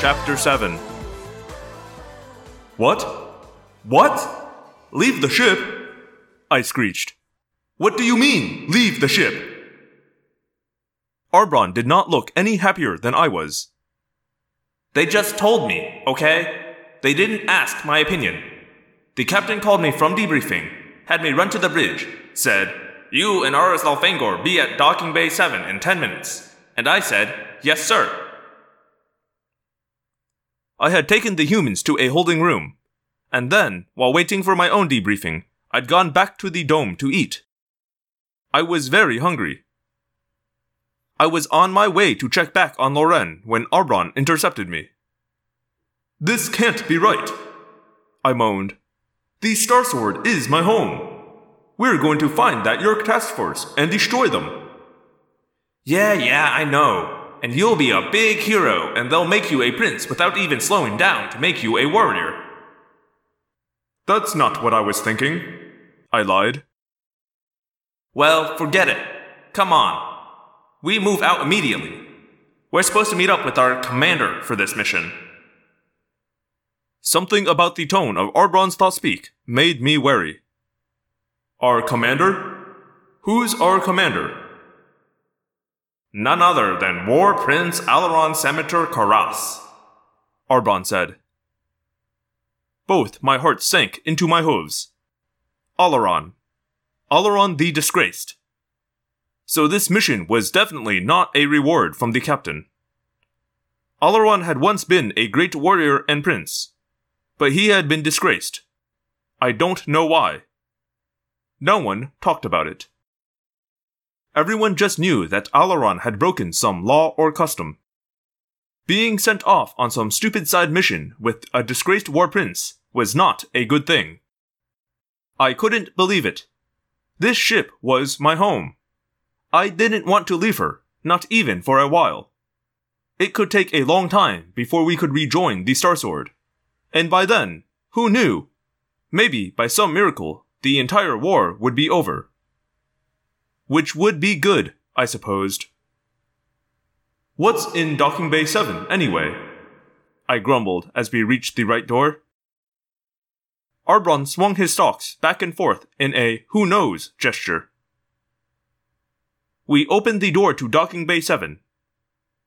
Chapter 7 What? What? Leave the ship? I screeched. What do you mean, leave the ship? Arbron did not look any happier than I was. They just told me, okay? They didn't ask my opinion. The captain called me from debriefing, had me run to the bridge, said, You and Aristh Elfangor be at Docking Bay 7 in 10 minutes. And I said, Yes, sir. I had taken the humans to a holding room, and then, while waiting for my own debriefing, I'd gone back to the dome to eat. I was very hungry. I was on my way to check back on Loren when Arbron intercepted me. This can't be right, I moaned. The Star Sword is my home. We're going to find that Yeerk task force and destroy them. Yeah, yeah, I know. And you'll be a big hero, and they'll make you a prince without even slowing down to make you a warrior. That's not what I was thinking, I lied. Well, forget it. Come on. We move out immediately. We're supposed to meet up with our commander for this mission. Something about the tone of Arbron's thought speak made me wary. Our commander? Who's our commander? None other than War Prince Alaron Senator Karas, Arbron said. Both my hearts sank into my hooves. Alloran. Alloran the Disgraced. So this mission was definitely not a reward from the captain. Alloran had once been a great warrior and prince, but he had been disgraced. I don't know why. No one talked about it. Everyone just knew that Alloran had broken some law or custom. Being sent off on some stupid side mission with a disgraced war prince was not a good thing. I couldn't believe it. This ship was my home. I didn't want to leave her, not even for a while. It could take a long time before we could rejoin the Star Sword. And by then, who knew? Maybe, by some miracle, the entire war would be over. Which would be good, I supposed. What's in Docking Bay 7, anyway? I grumbled as we reached the right door. Arbron swung his stalks back and forth in a who knows gesture. We opened the door to Docking Bay 7.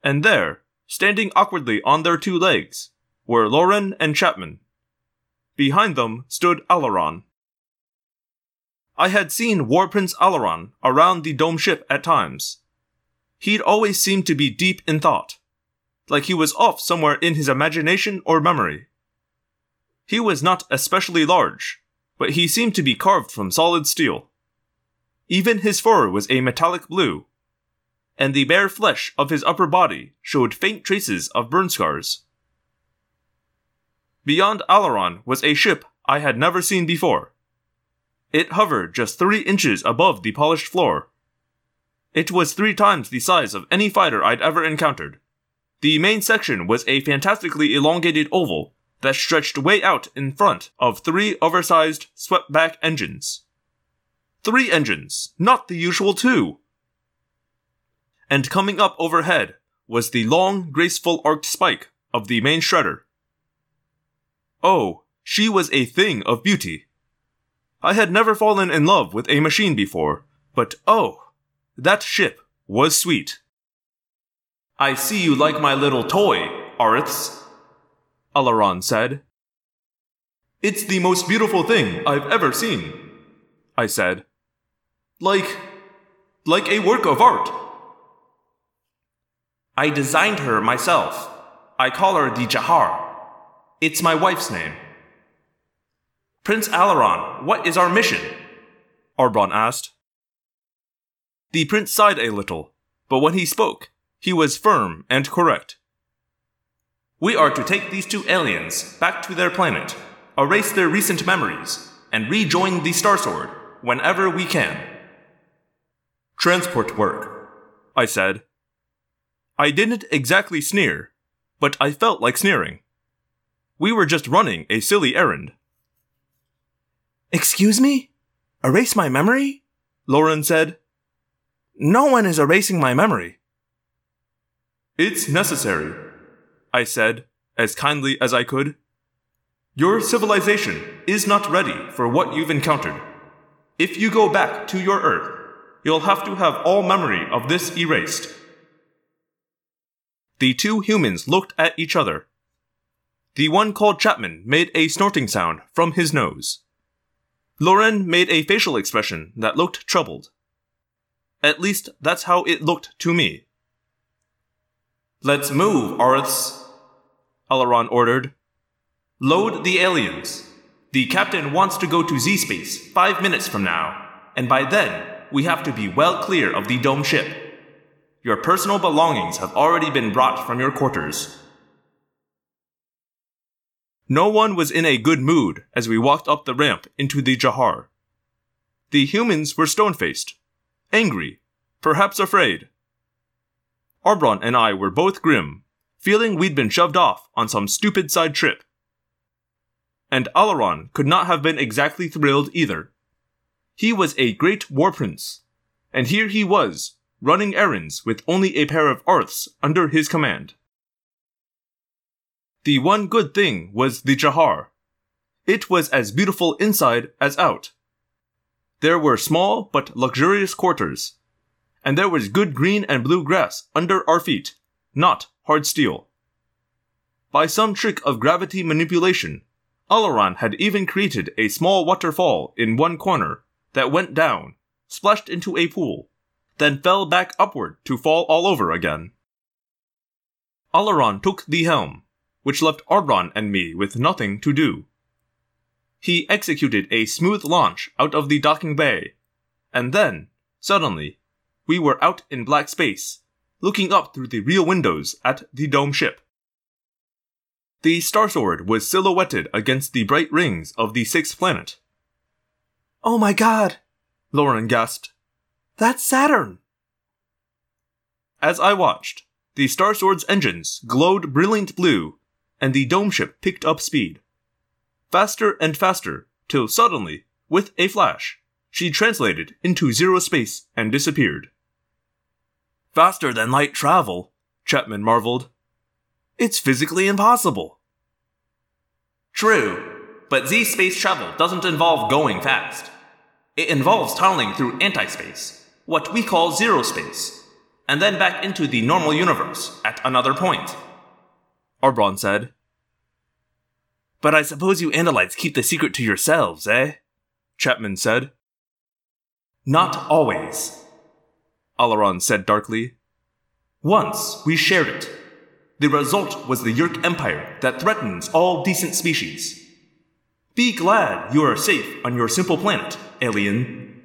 And there, standing awkwardly on their two legs, were Loren and Chapman. Behind them stood Alloran. I had seen War Prince Alloran around the dome ship at times. He'd always seemed to be deep in thought, like he was off somewhere in his imagination or memory. He was not especially large, but he seemed to be carved from solid steel. Even his fur was a metallic blue, and the bare flesh of his upper body showed faint traces of burn scars. Beyond Alloran was a ship I had never seen before. It hovered just three inches above the polished floor. It was three times the size of any fighter I'd ever encountered. The main section was a fantastically elongated oval that stretched way out in front of three oversized, swept back engines. Three engines, not the usual two! And coming up overhead was the long, graceful arced spike of the main shredder. Oh, she was a thing of beauty. I had never fallen in love with a machine before, but oh, that ship was sweet. I see you like my little toy, Aristh, Alloran said. It's the most beautiful thing I've ever seen, I said. Like, like a work of art. I designed her myself. I call her the Jahar. It's my wife's name. Prince Alloran, what is our mission? Arbron asked. The prince sighed a little, but when he spoke, he was firm and correct. We are to take these two aliens back to their planet, erase their recent memories, and rejoin the Star Sword whenever we can. Transport work, I said. I didn't exactly sneer, but I felt like sneering. We were just running a silly errand. Excuse me? Erase my memory? Loren said. No one is erasing my memory. It's necessary, I said, as kindly as I could. Your civilization is not ready for what you've encountered. If you go back to your Earth, you'll have to have all memory of this erased. The two humans looked at each other. The one called Chapman made a snorting sound from his nose. Loren made a facial expression that looked troubled. At least that's how it looked to me. Let's move, Arisths, Alloran ordered. Load the aliens. The captain wants to go to Z space five minutes from now, and by then, we have to be well clear of the dome ship. Your personal belongings have already been brought from your quarters. No one was in a good mood as we walked up the ramp into the Jahar. The humans were stone faced, angry, perhaps afraid. Arbron and I were both grim, feeling we'd been shoved off on some stupid side trip and Alloran could not have been exactly thrilled either. He was a great war prince, and here he was, running errands with only a pair of Arisths under his command. The one good thing was the Jahar. It was as beautiful inside as out. There were small but luxurious quarters, and there was good green and blue grass under our feet, not hard steel. By some trick of gravity manipulation, Alloran had even created a small waterfall in one corner that went down, splashed into a pool, then fell back upward to fall all over again. Alloran took the helm, which left Arbron and me with nothing to do. He executed a smooth launch out of the docking bay, and then, suddenly, we were out in black space, looking up through the real windows at the dome ship. The star sword was silhouetted against the bright rings of the sixth planet. Oh my god! Loren gasped. That's Saturn! As I watched, the star sword's engines glowed brilliant blue, and the dome ship picked up speed. Faster and faster, till suddenly, with a flash, she translated into zero space and disappeared. Faster than light travel, Chapman marveled. It's physically impossible. True, but Z space travel doesn't involve going fast. It involves tunneling through anti-space, what we call zero space, and then back into the normal universe at another point. Arbron said. But I suppose you Andalites keep the secret to yourselves, eh? Chapman said. Not always, Alloran said darkly. Once we shared it. The result was the Yeerk Empire that threatens all decent species. Be glad you are safe on your simple planet, alien.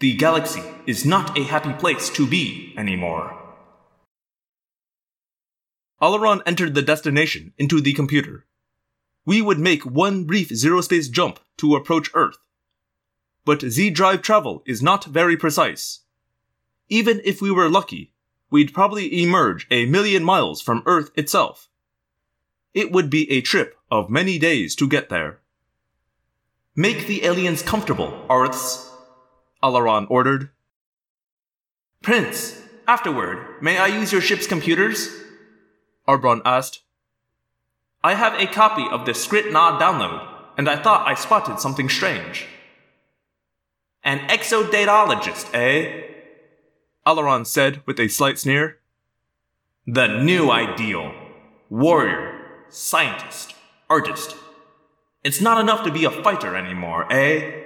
The galaxy is not a happy place to be anymore. Alloran entered the destination into the computer. We would make one brief zero space jump to approach Earth. But Z drive travel is not very precise. Even if we were lucky, we'd probably emerge a million miles from Earth itself. It would be a trip of many days to get there. Make the aliens comfortable, Arisths, Alloran ordered. Prince, afterward, may I use your ship's computers? Arbron asked. I have a copy of the Skrit Na download, and I thought I spotted something strange. An exodatologist, eh? Alloran said with a slight sneer. The new ideal. Warrior, scientist, artist. It's not enough to be a fighter anymore, eh?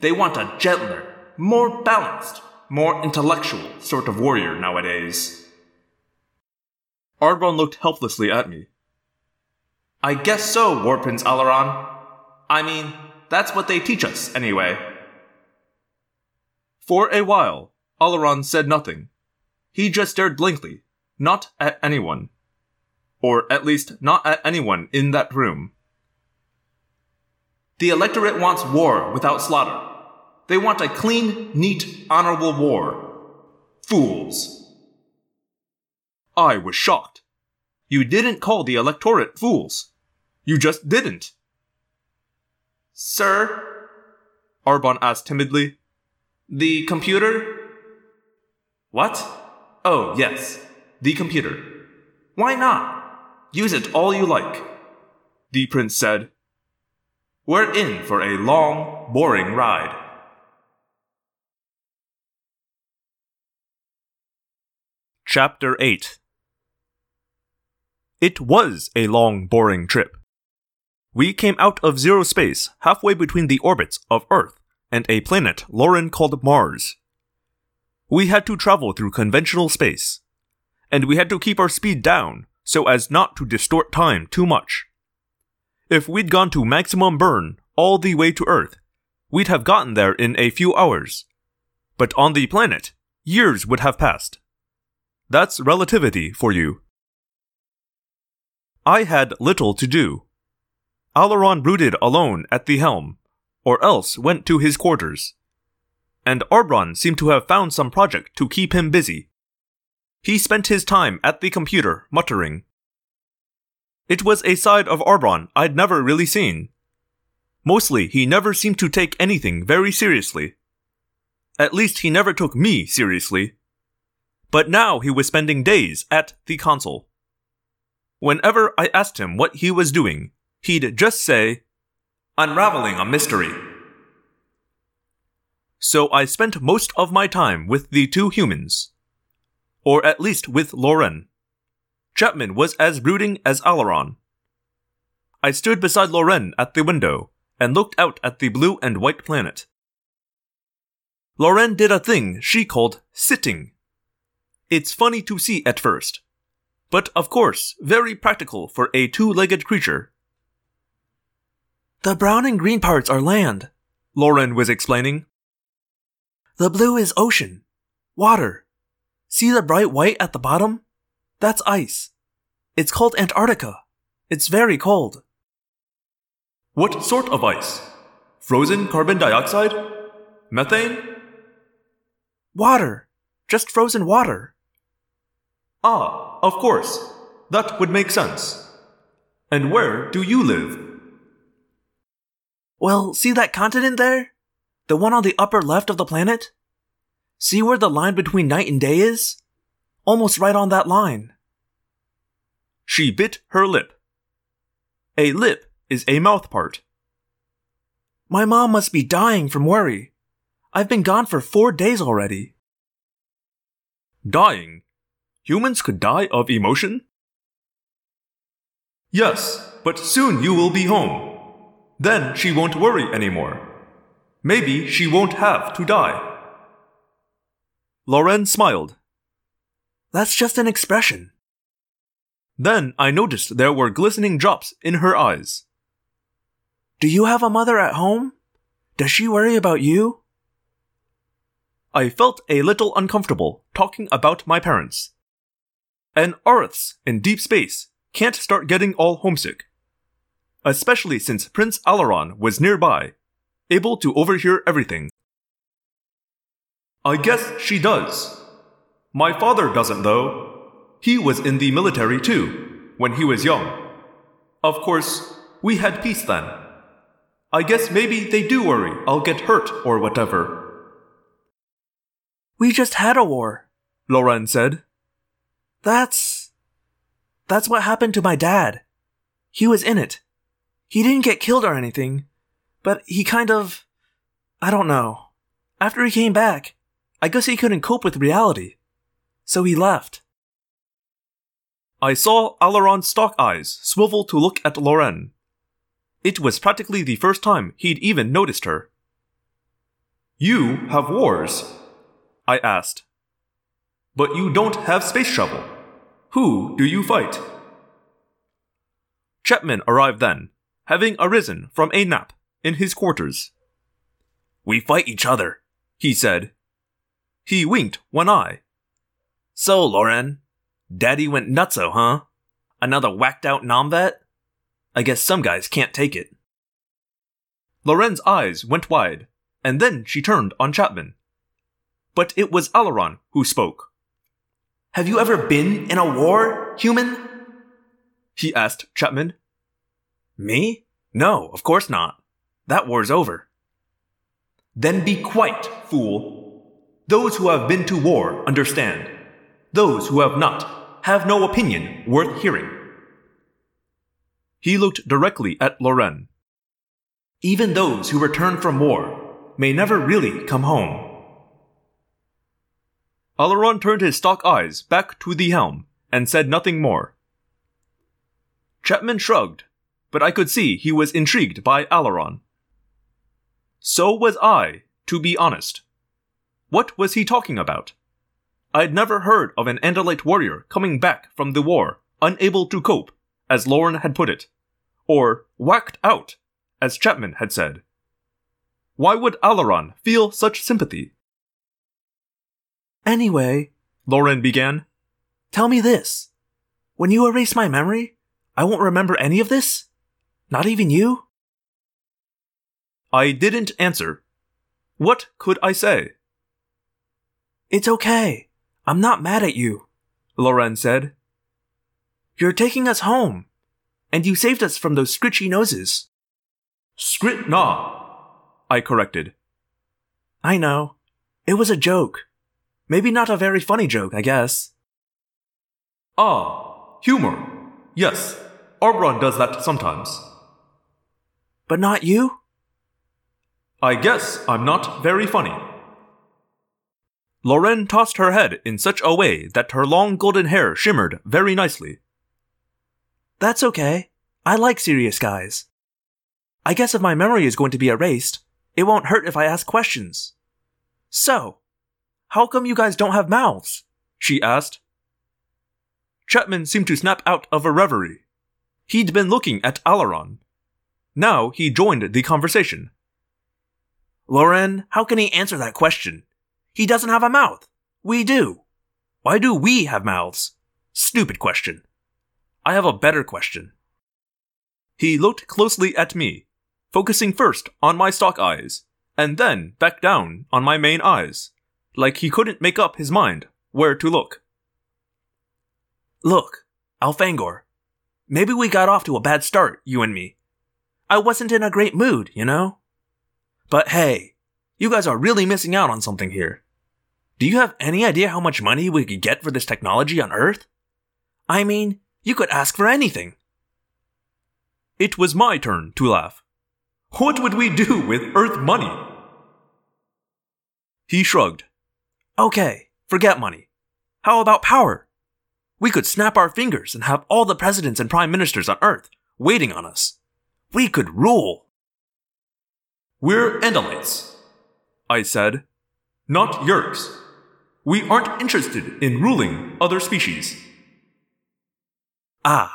They want a gentler, more balanced, more intellectual sort of warrior nowadays. Arbron looked helplessly at me. I guess so, War Prince Alloran. I mean, that's what they teach us, anyway. For a while, Alloran said nothing. He just stared blankly, not at anyone. Or at least not at anyone in that room. The electorate wants war without slaughter. They want a clean, neat, honorable war. Fools. I was shocked. You didn't call the electorate fools. You just didn't. Sir? Arbron asked timidly. The computer? What? Oh, yes. The computer. Why not? Use it all you like, the prince said. We're in for a long, boring ride. Chapter 8 It was a long, boring trip. We came out of zero space halfway between the orbits of Earth and a planet Loren called Mars. We had to travel through conventional space, and we had to keep our speed down so as not to distort time too much. If we'd gone to maximum burn all the way to Earth, we'd have gotten there in a few hours. But on the planet, years would have passed. That's relativity for you. I had little to do. Alloran brooded alone at the helm, or else went to his quarters. And Arbron seemed to have found some project to keep him busy. He spent his time at the computer, muttering. It was a side of Arbron I'd never really seen. Mostly, he never seemed to take anything very seriously. At least, he never took me seriously but now he was spending days at the console. Whenever I asked him what he was doing, he'd just say, Unraveling a mystery. So I spent most of my time with the two humans. Or at least with Loren. Chapman was as brooding as Alloran. I stood beside Loren at the window and looked out at the blue and white planet. Loren did a thing she called sitting. It's funny to see at first, but of course, very practical for a two legged creature. The brown and green parts are land, Loren was explaining. The blue is ocean, water. See the bright white at the bottom? That's ice. It's called Antarctica. It's very cold. What sort of ice? Frozen carbon dioxide? Methane? Water. Just frozen water. Ah, of course. That would make sense. And where do you live? Well, see that continent there? The one on the upper left of the planet? See where the line between night and day is? Almost right on that line. She bit her lip. A lip is a mouth part. My mom must be dying from worry. I've been gone for four days already. Dying humans could die of emotion? Yes, but soon you will be home. Then she won't worry anymore. Maybe she won't have to die. Loren smiled. That's just an expression. Then I noticed there were glistening drops in her eyes. Do you have a mother at home? Does she worry about you? I felt a little uncomfortable talking about my parents and Arisths in deep space can't start getting all homesick. Especially since Prince Alloran was nearby, able to overhear everything. I guess she does. My father doesn't, though. He was in the military too, when he was young. Of course, we had peace then. I guess maybe they do worry I'll get hurt or whatever. We just had a war, Loren said. That's. That's what happened to my dad. He was in it. He didn't get killed or anything, but he kind of. I don't know. After he came back, I guess he couldn't cope with reality. So he left. I saw Alloran's stalk eyes swivel to look at Loren. It was practically the first time he'd even noticed her. You have wars? I asked. But you don't have space travel. Who do you fight? Chapman arrived then, having arisen from a nap in his quarters. We fight each other, he said. He winked one eye. So, Loren, Daddy went nutso, huh? Another whacked out Nam vet? I guess some guys can't take it. Loren's eyes went wide, and then she turned on Chapman. But it was Alloran who spoke. Have you ever been in a war, human? He asked Chapman. Me? No, of course not. That war's over. Then be quiet, fool. Those who have been to war understand. Those who have not have no opinion worth hearing. He looked directly at Loren. Even those who return from war may never really come home. Alloran turned his stalk eyes back to the helm and said nothing more. Chapman shrugged, but I could see he was intrigued by Alloran. So was I, to be honest. What was he talking about? I'd never heard of an Andalite warrior coming back from the war, unable to cope, as Loren had put it, or whacked out, as Chapman had said. Why would Alloran feel such sympathy? Anyway, Loren began, tell me this. When you erase my memory, I won't remember any of this? Not even you? I didn't answer. What could I say? It's okay. I'm not mad at you, Loren said. You're taking us home, and you saved us from those scritchy noses. Skrit Na, I corrected. I know. It was a joke. Maybe not a very funny joke, I guess. Ah, humor. Yes, Arbron does that sometimes. But not you? I guess I'm not very funny. Loren tossed her head in such a way that her long golden hair shimmered very nicely. That's okay. I like serious guys. I guess if my memory is going to be erased, it won't hurt if I ask questions. So, how come you guys don't have mouths? She asked. Chapman seemed to snap out of a reverie. He'd been looking at Alloran. Now he joined the conversation. Loren, how can he answer that question? He doesn't have a mouth. We do. Why do we have mouths? Stupid question. I have a better question. He looked closely at me, focusing first on my stalk eyes, and then back down on my main eyes, like he couldn't make up his mind where to look. Look, Elfangor, maybe we got off to a bad start, you and me. I wasn't in a great mood, you know? But hey, you guys are really missing out on something here. Do you have any idea how much money we could get for this technology on Earth? I mean, you could ask for anything. It was my turn to laugh. What would we do with Earth money? He shrugged. Okay, forget money. How about power? We could snap our fingers and have all the presidents and prime ministers on Earth waiting on us. We could rule. We're Andalites, I said, not Yeerks. We aren't interested in ruling other species. Ah.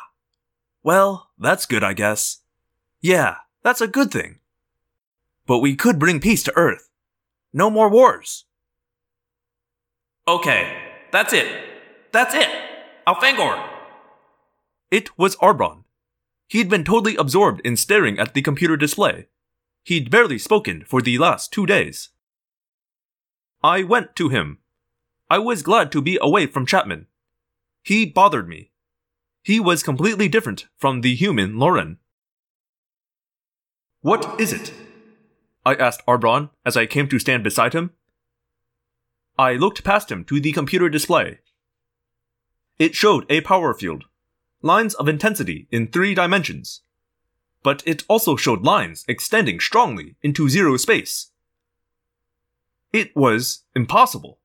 Well, that's good, I guess. Yeah, that's a good thing. But we could bring peace to Earth. No more wars. Okay, that's it. That's it. Elfangor. It was Arbron. He'd been totally absorbed in staring at the computer display. He'd barely spoken for the last two days. I went to him. I was glad to be away from Chapman. He bothered me. He was completely different from the human Loren. What is it? I asked Arbron as I came to stand beside him. I looked past him to the computer display. It showed a power field, lines of intensity in three dimensions, but it also showed lines extending strongly into zero space. It was impossible.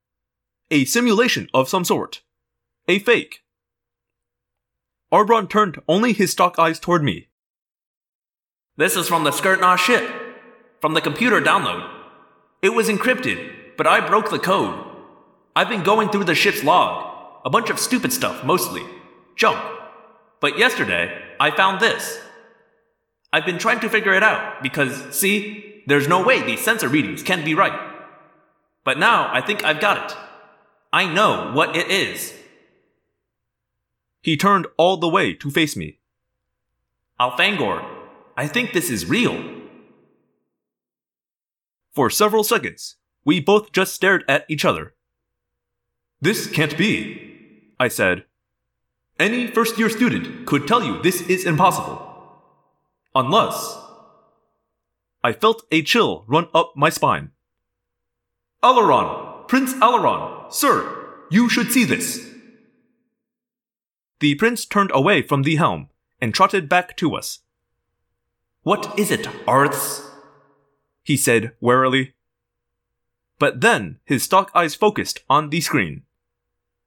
A simulation of some sort. A fake. Arbron turned only his stalk eyes toward me. This is from the Skrit Na ship. From the computer download. It was encrypted, but I broke the code. I've been going through the ship's log. A bunch of stupid stuff, mostly. Junk. But yesterday, I found this. I've been trying to figure it out because, see, there's no way these sensor readings can be right. But now I think I've got it. I know what it is. He turned all the way to face me. Elfangor, I think this is real. For several seconds, we both just stared at each other. This can't be, I said. Any first year student could tell you this is impossible. Unless. I felt a chill run up my spine. Alloran! Prince Alloran! Sir, you should see this! The prince turned away from the helm and trotted back to us. What is it, Arisths? He said warily. But then his stalk eyes focused on the screen.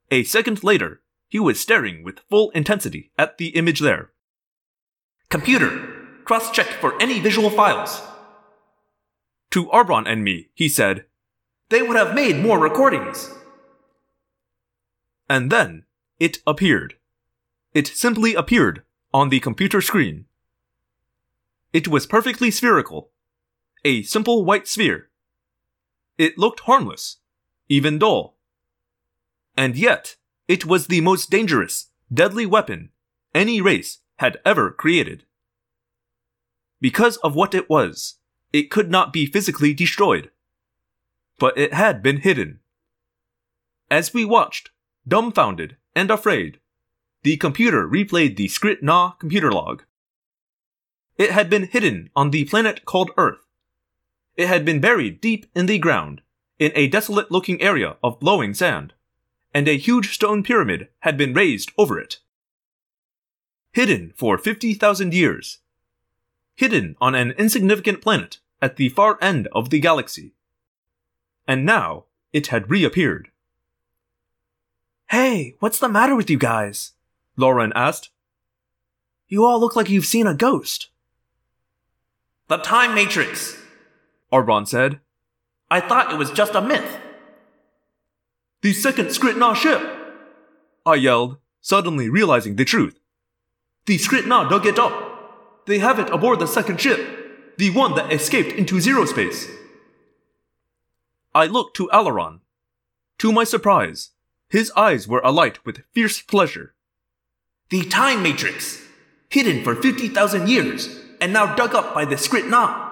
A second later, he was staring with full intensity at the image there. Computer, cross check for any visual files. To Arbron and me, he said, They would have made more recordings. And then it appeared. It simply appeared on the computer screen. It was perfectly spherical. A simple white sphere. It looked harmless, even dull. And yet, it was the most dangerous, deadly weapon any race had ever created. Because of what it was, it could not be physically destroyed. But it had been hidden. As we watched, dumbfounded and afraid, the computer replayed the Skrit Na computer log. It had been hidden on the planet called Earth. It had been buried deep in the ground, in a desolate looking area of blowing sand, and a huge stone pyramid had been raised over it. Hidden for 50,000 years. Hidden on an insignificant planet at the far end of the galaxy. And now it had reappeared. Hey, what's the matter with you guys? Loren asked. You all look like you've seen a ghost. The Time Matrix. Arbron said. I thought it was just a myth. The second Skrit Na ship! I yelled, suddenly realizing the truth. The Skrit Na dug it up. They have it aboard the second ship, the one that escaped into zero space. I looked to Alloran. To my surprise, his eyes were alight with fierce pleasure. The Time Matrix! Hidden for 50,000 years, and now dug up by the Skrit Na!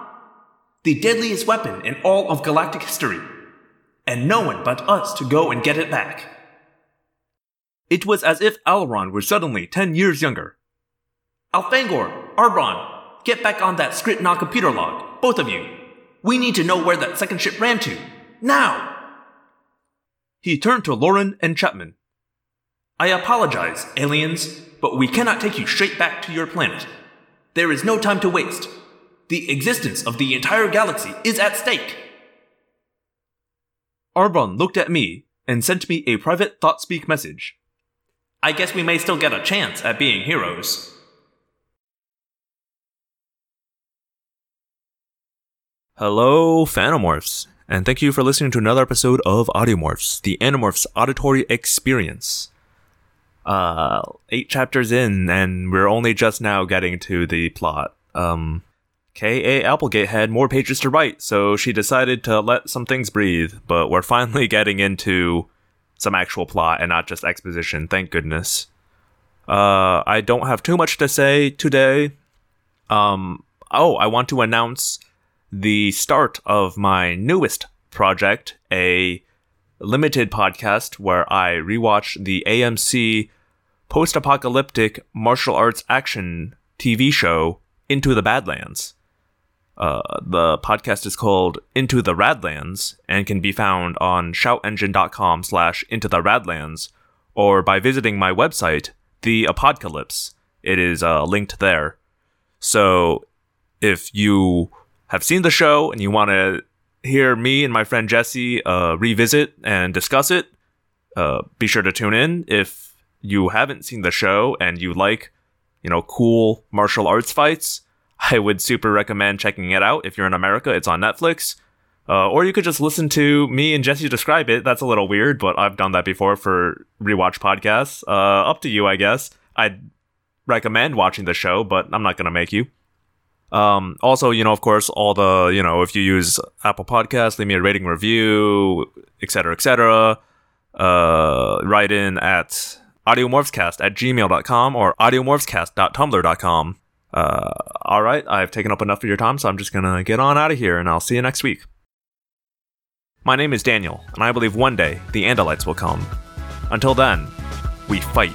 The deadliest weapon in all of galactic history. And no one but us to go and get it back. It was as if Alloran were suddenly ten years younger. Elfangor, Arbron, get back on that Skrit Na computer log, both of you. We need to know where that second ship ran to. Now! He turned to Loren and Chapman. I apologize, aliens, but we cannot take you straight back to your planet. There is no time to waste. The existence of the entire galaxy is at stake. Arbron looked at me and sent me a private thought speak message. I guess we may still get a chance at being heroes. Hello, Phanomorphs, and thank you for listening to another episode of Audiomorphs, the Animorphs auditory experience. Uh, eight chapters in, and we're only just now getting to the plot. Um, K.A. Applegate had more pages to write, so she decided to let some things breathe, but we're finally getting into some actual plot and not just exposition, thank goodness. Uh, I don't have too much to say today. Um, oh, I want to announce the start of my newest project, a limited podcast where I rewatch the AMC post apocalyptic martial arts action TV show Into the Badlands. Uh, the podcast is called Into the Radlands and can be found on shoutengine.com slash into the radlands or by visiting my website, The Apocalypse. It is uh, linked there. So if you have seen the show and you want to hear me and my friend Jesse uh, revisit and discuss it, uh, be sure to tune in. If you haven't seen the show and you like, you know, cool martial arts fights, I would super recommend checking it out. If you're in America, it's on Netflix. Uh, or you could just listen to me and Jesse describe it. That's a little weird, but I've done that before for rewatch podcasts. Uh, up to you, I guess. I'd recommend watching the show, but I'm not going to make you. Um, also, you know, of course, all the, you know, if you use Apple Podcasts, leave me a rating review, etc., etc. Uh, write in at audiomorphscast at gmail.com or audiomorphscast.tumblr.com. Uh, all right, I've taken up enough of your time, so I'm just gonna get on out of here, and I'll see you next week. My name is Daniel, and I believe one day the Andalites will come. Until then, we fight.